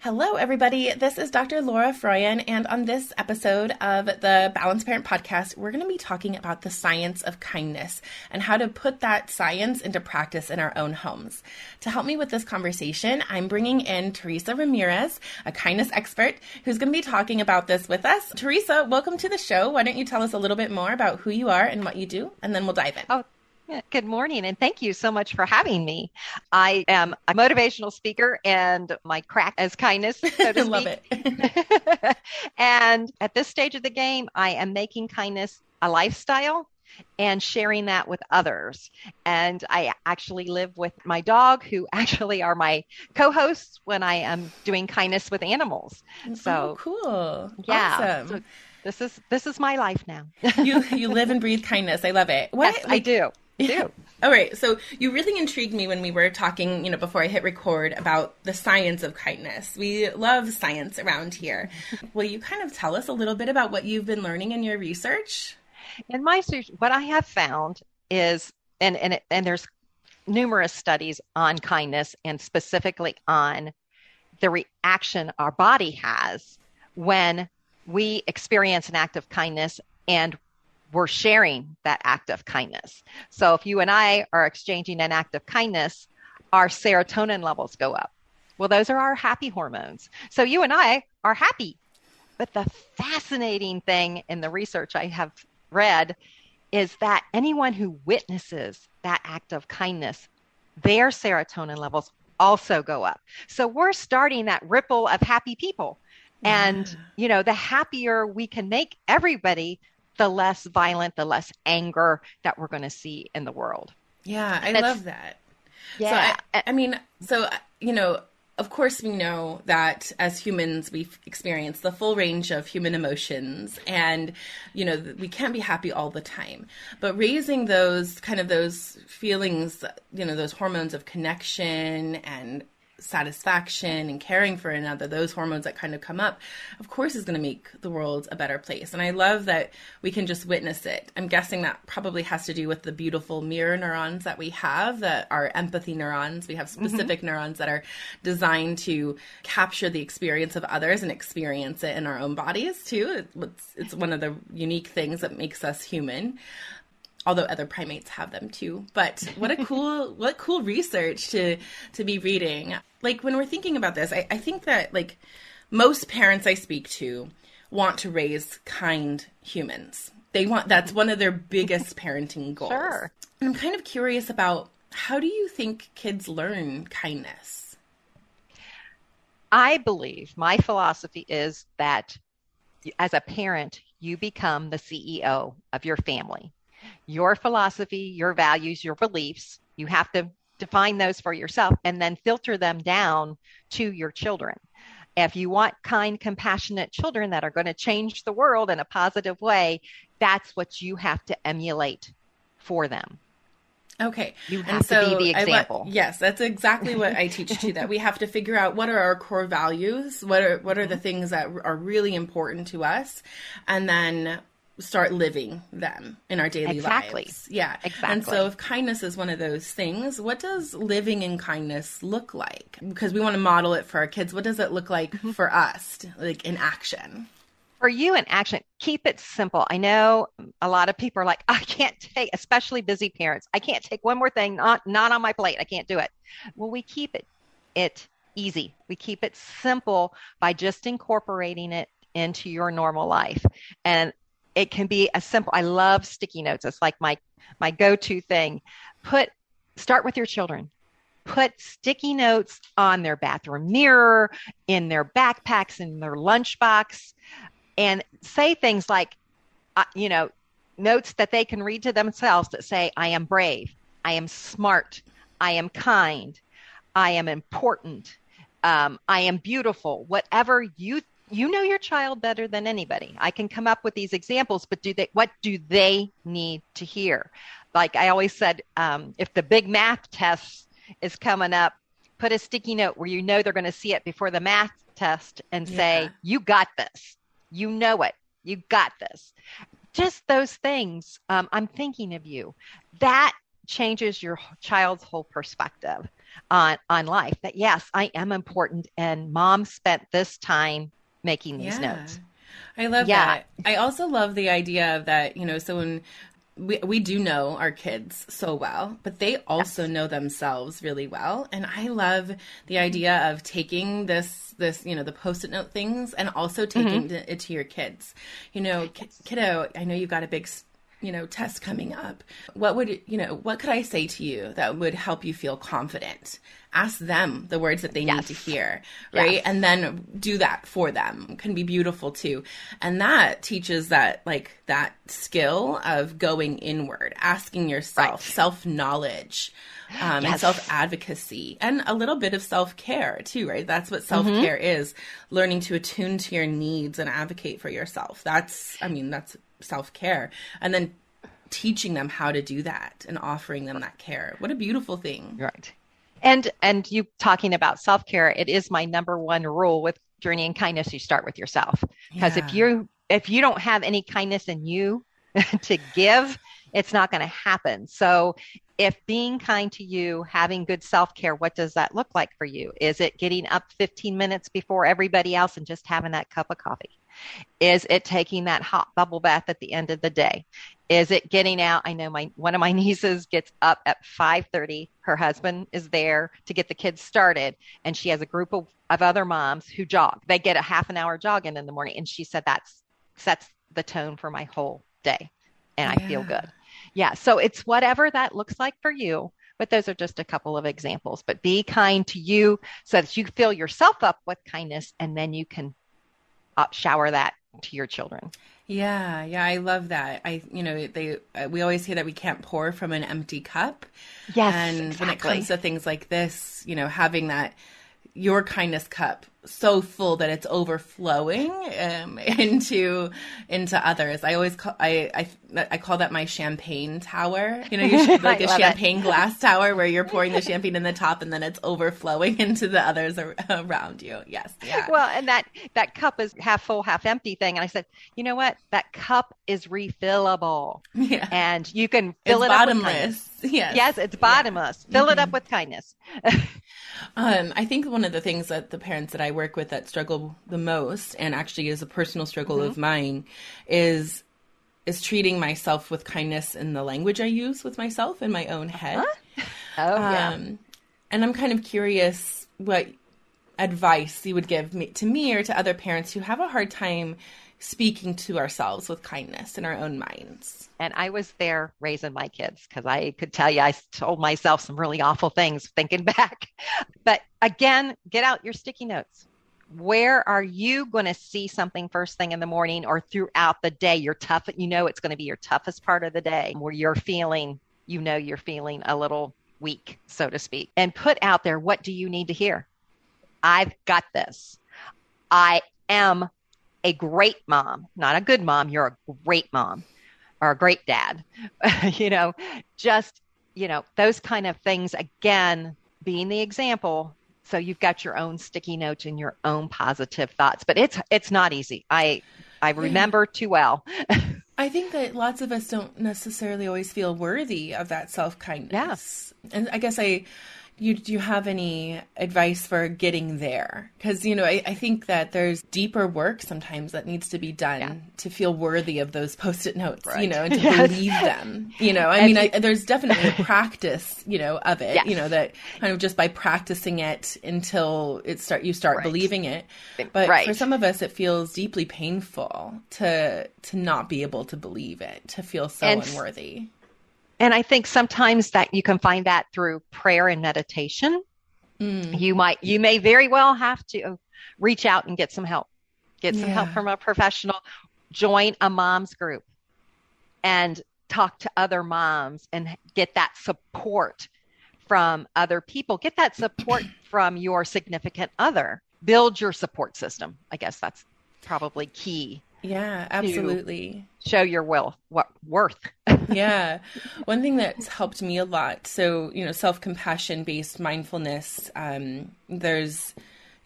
Hello, everybody. This is Dr. Laura Froyen, and on this episode of the Balanced Parent Podcast, we're going to be talking about the science of kindness and how to put that science into practice in our own homes. To help me with this conversation, I'm bringing in Teresa Ramirez, a kindness expert, who's going to be talking about this with us. Teresa, welcome to the show. Why don't you tell us a little bit more about who you are and what you do, and then we'll dive in. Oh, Good morning, and thank you so much for having me. I am a motivational speaker, and my crack is kindness. So to Love it. and at this stage of the game, I am making kindness a lifestyle and sharing that with others. And I actually live with my dog, who actually are my co-hosts when I am doing kindness with animals. So oh, cool. Yeah. Awesome. So this is this is my life now. you you live and breathe kindness. I love it. What yes, like, I do. Yeah. All right. So you really intrigued me when we were talking, you know, before I hit record about the science of kindness. We love science around here. Will you kind of tell us a little bit about what you've been learning in your research? In my research, what I have found is, and and and there's numerous studies on kindness and specifically on the reaction our body has when we experience an act of kindness and we're sharing that act of kindness. So if you and I are exchanging an act of kindness, our serotonin levels go up. Well, those are our happy hormones. So you and I are happy. But the fascinating thing in the research I have read is that anyone who witnesses that act of kindness, their serotonin levels also go up. So we're starting that ripple of happy people. And, you know, the happier we can make everybody, the less violent, the less anger that we're going to see in the world. Yeah, I love that. Yeah. So I, I mean, so, you know, of course, we know that as humans, we experience the full range of human emotions, and you know we can't be happy all the time. But raising those kind of those feelings, you know, those hormones of connection and satisfaction and caring for another, those hormones that kind of come up, of course, is going to make the world a better place. And I love that we can just witness it. I'm guessing that probably has to do with the beautiful mirror neurons that we have, that are empathy neurons. We have mm-hmm. specific mm-hmm. neurons that are designed to capture the experience of others and experience it in our own bodies too. It's, it's one of the unique things that makes us human although other primates have them too. But what a cool what cool research to to be reading. Like when we're thinking about this, I, I think that like most parents I speak to want to raise kind humans. They want that's one of their biggest parenting goals. Sure. And I'm kind of curious about how do you think kids learn kindness? I believe my philosophy is that as a parent, you become the CEO of your family your philosophy, your values, your beliefs. You have to define those for yourself and then filter them down to your children. If you want kind, compassionate children that are going to change the world in a positive way, that's what you have to emulate for them. Okay. You have and to be the example. yes, that's exactly what I teach too. That we have to figure out what are our core values, what are what are the mm-hmm. things that are really important to us, and then start living them in our daily exactly. lives. Yeah. Exactly. And so if kindness is one of those things, what does living in kindness look like? Because we want to model it for our kids. What does it look like mm-hmm. for us, like in action? For you in action, keep it simple. I know a lot of people are like, I can't take, especially busy parents, I can't take one more thing, not not on my plate. I can't do it. Well, we keep it it easy. We keep it simple by just incorporating it into your normal life. And it can be a simple. I love sticky notes. It's like my my go-to thing. Put start with your children. Put sticky notes on their bathroom mirror in their backpacks in their lunchbox and say things like uh, you know notes that they can read to themselves that say i am brave. I am smart. I am kind. I am important. Um, i am beautiful. Whatever you you know your child better than anybody. I can come up with these examples, but do they? What do they need to hear? Like I always said, um, if the big math test is coming up, put a sticky note where you know they're going to see it before the math test and say, "You got this. You know it. You got this." Just those things. Um, I'm thinking of you. That changes your child's whole perspective on on life. That yes, I am important, and mom spent this time making these yeah. notes. I love yeah. that. I also love the idea of that, you know, so when we, we do know our kids so well, but they also yes. know themselves really well. And I love the idea of taking this, this, you know, the post-it note things and also taking mm-hmm. it to your kids. You know, kiddo, I know you've got a big you know test coming up what would you know what could i say to you that would help you feel confident ask them the words that they yes. need to hear right yes. and then do that for them can be beautiful too and that teaches that like that skill of going inward asking yourself right. self knowledge um, yes. and self advocacy and a little bit of self care too, right? That's what self care mm-hmm. is learning to attune to your needs and advocate for yourself. That's, I mean, that's self care. And then teaching them how to do that and offering them that care. What a beautiful thing. Right. And and you talking about self-care, it is my number one rule with Journey in Kindness you start with yourself. Because yeah. if you if you don't have any kindness in you to give, it's not going to happen. So if being kind to you, having good self care, what does that look like for you? Is it getting up 15 minutes before everybody else and just having that cup of coffee? Is it taking that hot bubble bath at the end of the day? Is it getting out? I know my one of my nieces gets up at 5:30. Her husband is there to get the kids started, and she has a group of, of other moms who jog. They get a half an hour jog in in the morning, and she said that's sets the tone for my whole day, and yeah. I feel good yeah, so it's whatever that looks like for you. But those are just a couple of examples. But be kind to you so that you fill yourself up with kindness and then you can shower that to your children. Yeah, yeah, I love that. I, you know, they uh, we always say that we can't pour from an empty cup. Yes, and exactly. when it comes to things like this, you know, having that your kindness cup so full that it's overflowing um, into into others. I always call I, I I call that my champagne tower. You know, you should like a champagne it. glass tower where you're pouring the champagne in the top and then it's overflowing into the others around you. Yes, yeah. Well, and that that cup is half full, half empty thing. And I said, you know what? That cup is refillable. Yeah, and you can fill it's it bottomless. Yes. Yes, it's bottomless. Yeah. Fill mm-hmm. it up mm-hmm. with kindness. um, I think one of the things that the parents that I work with that struggle the most, and actually is a personal struggle mm-hmm. of mine, is is treating myself with kindness in the language I use with myself in my own head. Huh? Oh um, yeah. And I'm kind of curious what advice you would give me to me or to other parents who have a hard time speaking to ourselves with kindness in our own minds. And I was there raising my kids because I could tell you I told myself some really awful things thinking back. But again, get out your sticky notes. Where are you going to see something first thing in the morning or throughout the day? You're tough, you know, it's going to be your toughest part of the day where you're feeling, you know, you're feeling a little weak, so to speak, and put out there what do you need to hear? I've got this. I am a great mom, not a good mom, you're a great mom or a great dad. you know, just, you know, those kind of things, again, being the example. So you've got your own sticky notes and your own positive thoughts, but it's it's not easy. I I remember too well. I think that lots of us don't necessarily always feel worthy of that self kindness. Yeah. And I guess I you do you have any advice for getting there because you know I, I, think that there's deeper work sometimes that needs to be done yeah. to feel worthy of those post-it notes right. you know and to yes. believe them you know i mean I, there's definitely a practice you know of it yes. you know that kind of just by practicing it until it start you start right. believing it but right. for some of us it feels deeply painful to to not be able to believe it to feel so and unworthy and I think sometimes that you can find that through prayer and meditation. Mm. You might, you may very well have to reach out and get some help, get some yeah. help from a professional, join a mom's group and talk to other moms and get that support from other people. Get that support from your significant other. Build your support system. I guess that's probably key yeah, absolutely. Show your will, what worth. yeah. One thing that's helped me a lot. So, you know, self-compassion based mindfulness, um, there's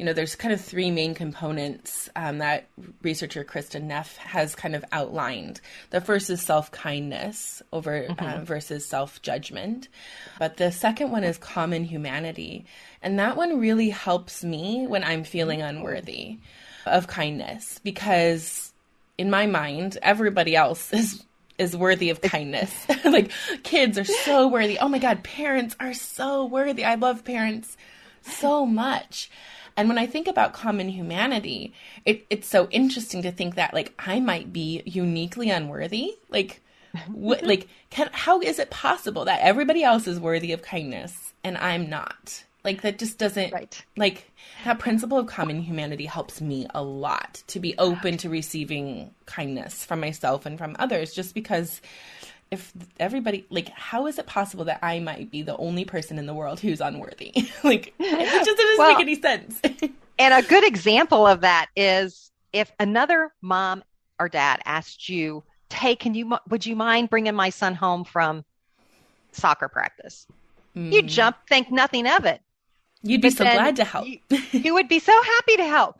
you know, there's kind of three main components um, that researcher Kristin Neff has kind of outlined. The first is self kindness over mm-hmm. uh, versus self judgment, but the second one is common humanity, and that one really helps me when I'm feeling unworthy of kindness because in my mind, everybody else is is worthy of kindness. like kids are so worthy. Oh my god, parents are so worthy. I love parents so much. And when I think about common humanity, it, it's so interesting to think that like I might be uniquely unworthy. Like, what, like, can, how is it possible that everybody else is worthy of kindness and I'm not? Like that just doesn't right. like that principle of common humanity helps me a lot to be open to receiving kindness from myself and from others just because if everybody like how is it possible that I might be the only person in the world who's unworthy? like it just doesn't well, make any sense. and a good example of that is if another mom or dad asked you, "Hey, can you would you mind bringing my son home from soccer practice?" Mm. You jump, think nothing of it. You'd be but so glad to help. you, you would be so happy to help.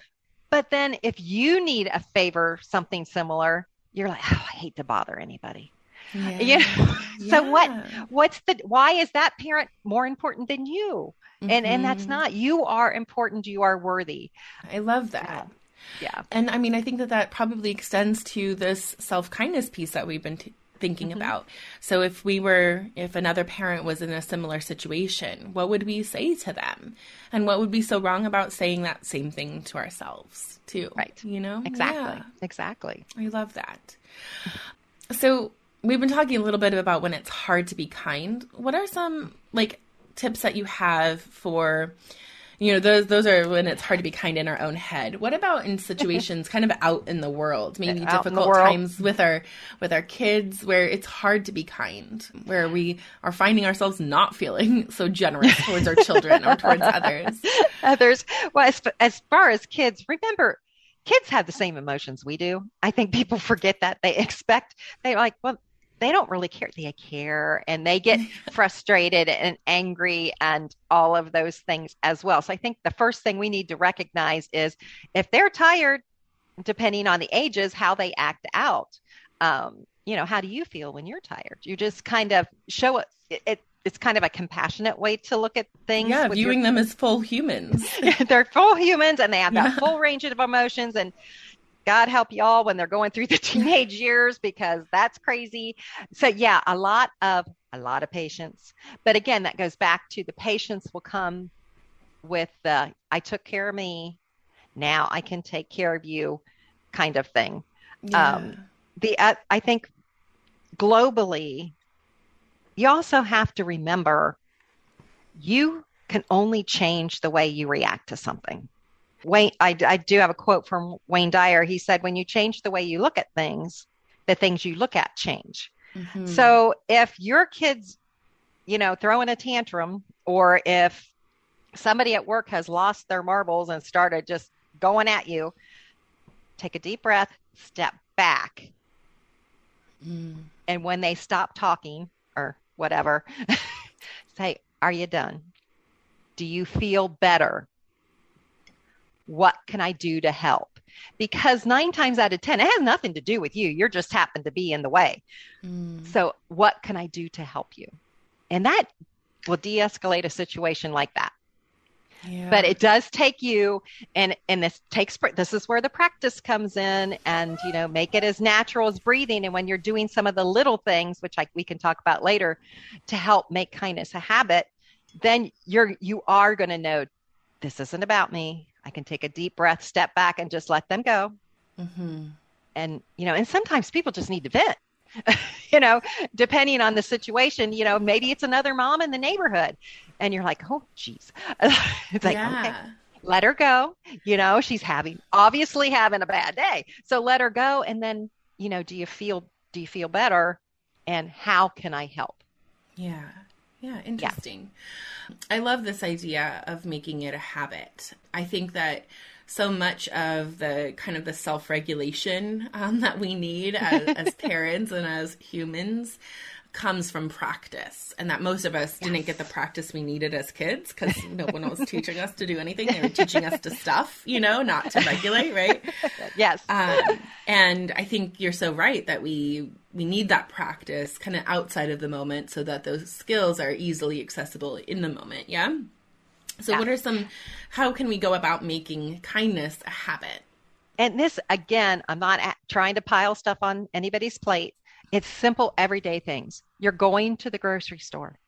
But then if you need a favor, something similar, you're like, oh, I hate to bother anybody. Yeah. You know? so what what's the why is that parent more important than you? Mm-hmm. And and that's mm-hmm. not you are important, you are worthy. I love that. Yeah. yeah. And I mean, I think that that probably extends to this self-kindness piece that we've been t- thinking mm-hmm. about. So if we were, if another parent was in a similar situation, what would we say to them? And what would be so wrong about saying that same thing to ourselves too? Right. You know? Exactly. Yeah. Exactly. I love that. So we've been talking a little bit about when it's hard to be kind. What are some like tips that you have for you know those those are when it's hard to be kind in our own head. What about in situations kind of out in the world maybe difficult world. times with our with our kids where it's hard to be kind where we are finding ourselves not feeling so generous towards our children or towards others? Others. Well as, as far as kids remember kids have the same emotions we do. I think people forget that. They expect they like well they don't really care. They care and they get frustrated and angry and all of those things as well. So I think the first thing we need to recognize is if they're tired, depending on the ages, how they act out. Um, you know, how do you feel when you're tired? You just kind of show it, it it's kind of a compassionate way to look at things. Yeah, viewing your, them as full humans. they're full humans and they have that yeah. full range of emotions. And God help y'all when they're going through the teenage years because that's crazy. So yeah, a lot of a lot of patience. But again, that goes back to the patience will come with the I took care of me, now I can take care of you kind of thing. Yeah. Um, the uh, I think globally, you also have to remember you can only change the way you react to something. Wayne, I, I do have a quote from Wayne Dyer. He said, when you change the way you look at things, the things you look at change. Mm-hmm. So if your kids, you know, throwing a tantrum, or if somebody at work has lost their marbles and started just going at you, take a deep breath, step back. Mm. And when they stop talking or whatever, say, Are you done? Do you feel better? What can I do to help? because nine times out of 10, it has nothing to do with you. You're just happened to be in the way. Mm. So, what can I do to help you? And that will de escalate a situation like that. Yeah. But it does take you, and and this takes this is where the practice comes in, and you know make it as natural as breathing. And when you're doing some of the little things, which I, we can talk about later, to help make kindness a habit, then you're you are going to know this isn't about me. I can take a deep breath, step back, and just let them go. Mm-hmm. And you know, and sometimes people just need to vent. you know, depending on the situation, you know, maybe it's another mom in the neighborhood, and you're like, oh, geez, it's like, yeah. okay, let her go. You know, she's having obviously having a bad day, so let her go. And then, you know, do you feel do you feel better? And how can I help? Yeah. Yeah, interesting. Yeah. I love this idea of making it a habit. I think that so much of the kind of the self-regulation um, that we need as, as parents and as humans comes from practice and that most of us yes. didn't get the practice we needed as kids because no one was teaching us to do anything they were teaching us to stuff you know not to regulate right yes um, and i think you're so right that we we need that practice kind of outside of the moment so that those skills are easily accessible in the moment yeah so yeah. what are some how can we go about making kindness a habit and this again i'm not at, trying to pile stuff on anybody's plate it's simple, everyday things. You're going to the grocery store.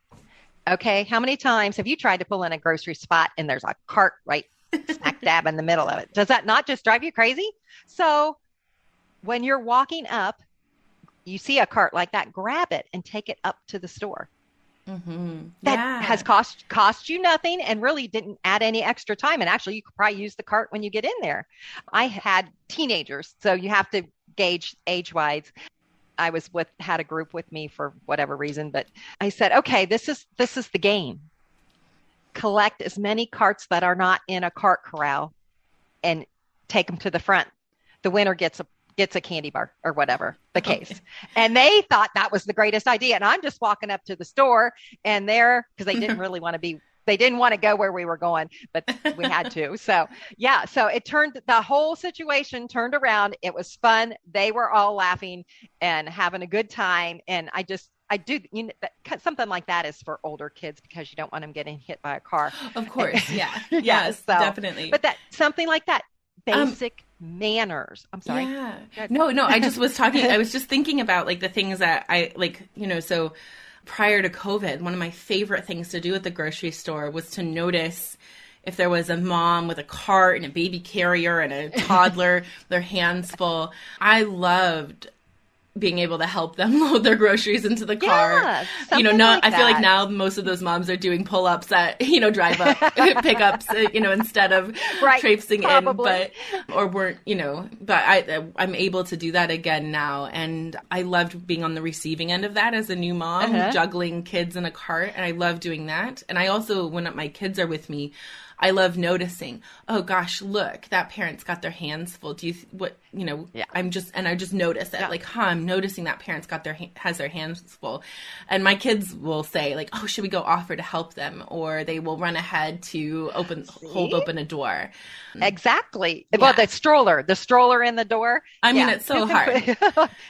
Okay. How many times have you tried to pull in a grocery spot and there's a cart right smack dab in the middle of it? Does that not just drive you crazy? So when you're walking up, you see a cart like that, grab it and take it up to the store. Mm-hmm. That yeah. has cost cost you nothing and really didn't add any extra time. And actually, you could probably use the cart when you get in there. I had teenagers, so you have to gauge age wise. I was with had a group with me for whatever reason, but I said, okay, this is this is the game. Collect as many carts that are not in a cart corral, and take them to the front. The winner gets a gets a candy bar or whatever the case. Okay. And they thought that was the greatest idea. And I'm just walking up to the store, and they're because they didn't really want to be they didn't want to go where we were going, but we had to. So yeah, so it turned the whole situation turned around. It was fun. They were all laughing and having a good time. And I just I do you know something like that is for older kids because you don't want them getting hit by a car. Of course, yeah, yes, so, definitely. But that something like that, um, basic um, manners. I'm sorry. Yeah. No, no. I just was talking. I was just thinking about like the things that I like. You know, so prior to COVID, one of my favorite things to do at the grocery store was to notice if there was a mom with a cart and a baby carrier and a toddler, their hands full. I loved being able to help them load their groceries into the car. Yeah, you know, no, like I feel like now most of those moms are doing pull ups at, you know, drive up pickups, uh, you know, instead of right, traipsing probably. in, but, or weren't, you know, but I, I'm able to do that again now. And I loved being on the receiving end of that as a new mom, uh-huh. juggling kids in a cart. And I love doing that. And I also, when my kids are with me, I love noticing, oh gosh, look, that parent's got their hands full. Do you, what, you know, yeah. I'm just, and I just notice that, yeah. like, huh, I'm noticing that parent's got their, has their hands full. And my kids will say, like, oh, should we go offer to help them? Or they will run ahead to open, See? hold open a door. Exactly. Yeah. Well, the stroller, the stroller in the door. I mean, it's so hard.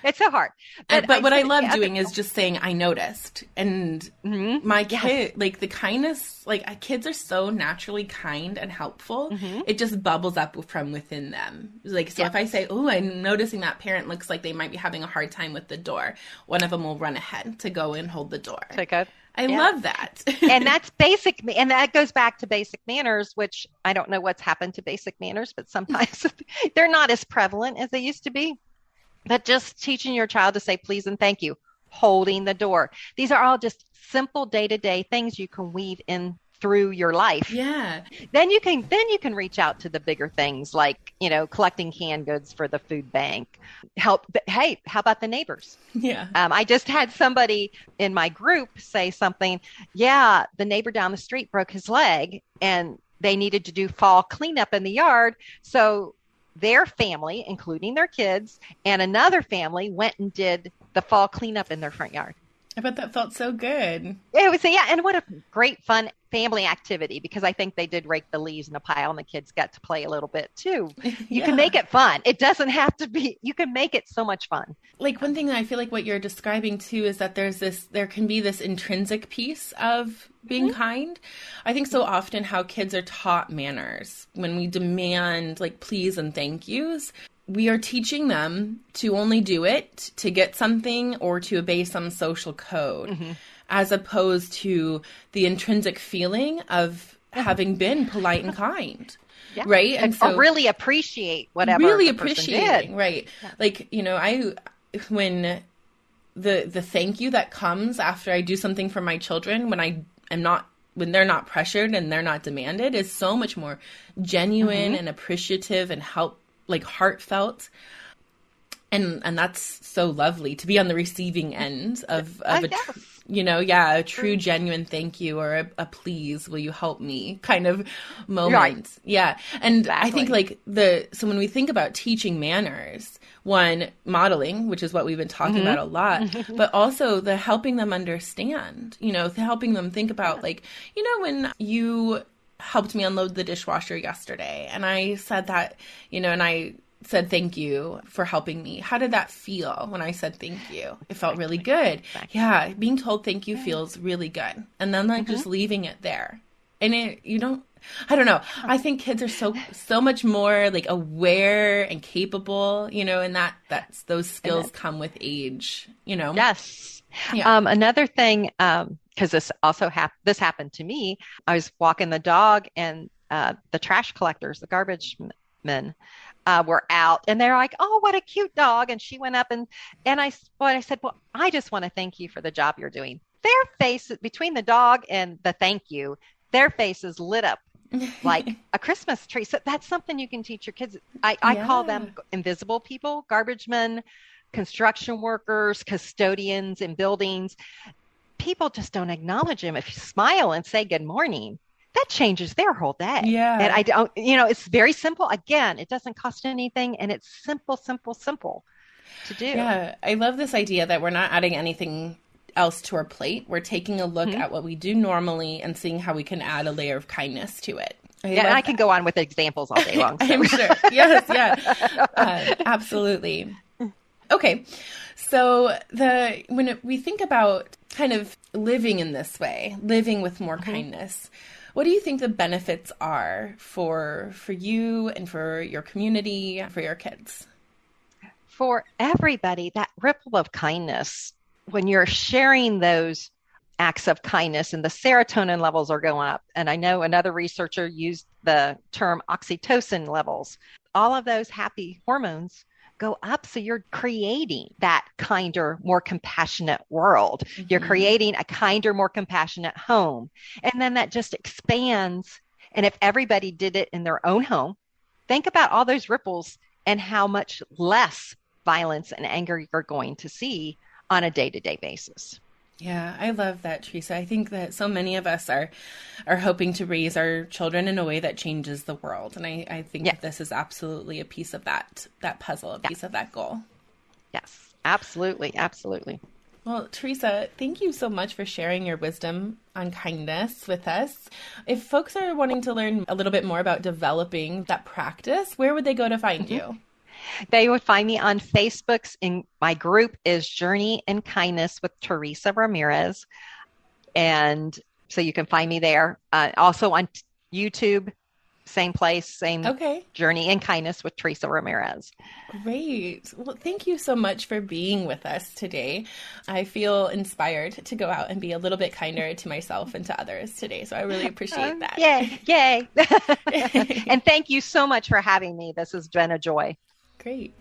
it's so hard. But, but I what I love doing is just saying, I noticed. And mm-hmm. my yes. kid, like, the kindness, like, kids are so naturally kind and helpful. Mm-hmm. It just bubbles up from within them. Like, so if I say, oh, I'm noticing that parent looks like they might be having a hard time with the door. One of them will run ahead to go and hold the door. Take a I yeah. love that. and that's basic, and that goes back to basic manners, which I don't know what's happened to basic manners, but sometimes they're not as prevalent as they used to be. But just teaching your child to say please and thank you, holding the door. These are all just simple day to day things you can weave in through your life. Yeah. Then you can then you can reach out to the bigger things like, you know, collecting canned goods for the food bank. Help hey, how about the neighbors? Yeah. Um, I just had somebody in my group say something, yeah, the neighbor down the street broke his leg and they needed to do fall cleanup in the yard. So their family, including their kids, and another family went and did the fall cleanup in their front yard. I bet that felt so good. Yeah, It was, yeah, and what a great fun family activity because I think they did rake the leaves in a pile and the kids got to play a little bit too. You yeah. can make it fun. It doesn't have to be, you can make it so much fun. Like one thing that I feel like what you're describing too is that there's this, there can be this intrinsic piece of being mm-hmm. kind. I think so often how kids are taught manners when we demand like please and thank yous we are teaching them to only do it to get something or to obey some social code, mm-hmm. as opposed to the intrinsic feeling of having been polite and kind. Yeah. Right. And, and so really appreciate whatever. Really appreciating. Right. Yeah. Like, you know, I, when the, the thank you that comes after I do something for my children, when I am not when they're not pressured and they're not demanded is so much more genuine mm-hmm. and appreciative and help like heartfelt and and that's so lovely to be on the receiving end of of a tr- you know yeah a true genuine thank you or a, a, please will you help me kind of moment right. yeah and exactly. i think like the so when we think about teaching manners one modeling which is what we've been talking mm-hmm. about a lot but also the helping them understand you know helping them think about like you know when you helped me unload the dishwasher yesterday. And I said that, you know, and I said thank you for helping me. How did that feel when I said thank you? It felt really good. Yeah, being told thank you feels really good. And then like mm-hmm. just leaving it there. And it you don't I don't know. I think kids are so so much more like aware and capable, you know, and that that's those skills come with age, you know. Yes. Yeah. Um another thing um because this also happened. This happened to me. I was walking the dog, and uh, the trash collectors, the garbage men, uh, were out, and they're like, "Oh, what a cute dog!" And she went up and and I, well, I said, "Well, I just want to thank you for the job you're doing." Their faces between the dog and the thank you, their faces lit up like a Christmas tree. So that's something you can teach your kids. I, I yeah. call them invisible people, garbage men, construction workers, custodians in buildings people just don't acknowledge them. If you smile and say good morning, that changes their whole day. Yeah. And I don't, you know, it's very simple. Again, it doesn't cost anything and it's simple, simple, simple to do. Yeah. I love this idea that we're not adding anything else to our plate. We're taking a look mm-hmm. at what we do normally and seeing how we can add a layer of kindness to it. I yeah, and I can go on with examples all day long. So. I'm sure. Yes, yeah. Uh, absolutely. Okay. So the when it, we think about kind of living in this way, living with more mm-hmm. kindness, what do you think the benefits are for for you and for your community, for your kids? For everybody, that ripple of kindness when you're sharing those acts of kindness and the serotonin levels are going up. And I know another researcher used the term oxytocin levels. All of those happy hormones go up. So you're creating that kinder, more compassionate world. Mm-hmm. You're creating a kinder, more compassionate home. And then that just expands. And if everybody did it in their own home, think about all those ripples and how much less violence and anger you're going to see on a day to day basis. Yeah, I love that, Teresa. I think that so many of us are are hoping to raise our children in a way that changes the world, and I, I think that this is absolutely a piece of that that puzzle, a yeah. piece of that goal. Yes, absolutely, absolutely. Well, Teresa, thank you so much for sharing your wisdom on kindness with us. If folks are wanting to learn a little bit more about developing that practice, where would they go to find mm-hmm. you? They would find me on Facebook's in my group is Journey in Kindness with Teresa Ramirez. And so you can find me there. Uh, also on YouTube, same place, same okay. journey in kindness with Teresa Ramirez. Great. Well, thank you so much for being with us today. I feel inspired to go out and be a little bit kinder to myself and to others today. So I really appreciate that. Yay. Yay. and thank you so much for having me. This has been a joy. Great.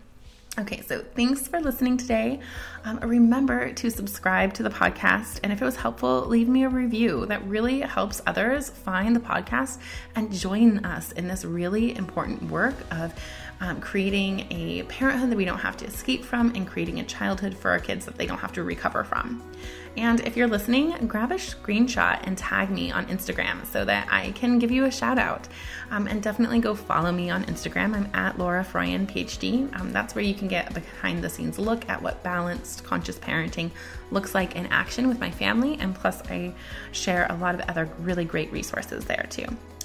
Okay, so thanks for listening today. Um, remember to subscribe to the podcast. And if it was helpful, leave me a review. That really helps others find the podcast and join us in this really important work of um, creating a parenthood that we don't have to escape from and creating a childhood for our kids that they don't have to recover from. And if you're listening, grab a screenshot and tag me on Instagram so that I can give you a shout out. Um, and definitely go follow me on Instagram. I'm at Laura Froyen, PhD. Um, that's where you can get a behind the scenes look at what balanced conscious parenting looks like in action with my family. And plus, I share a lot of other really great resources there too.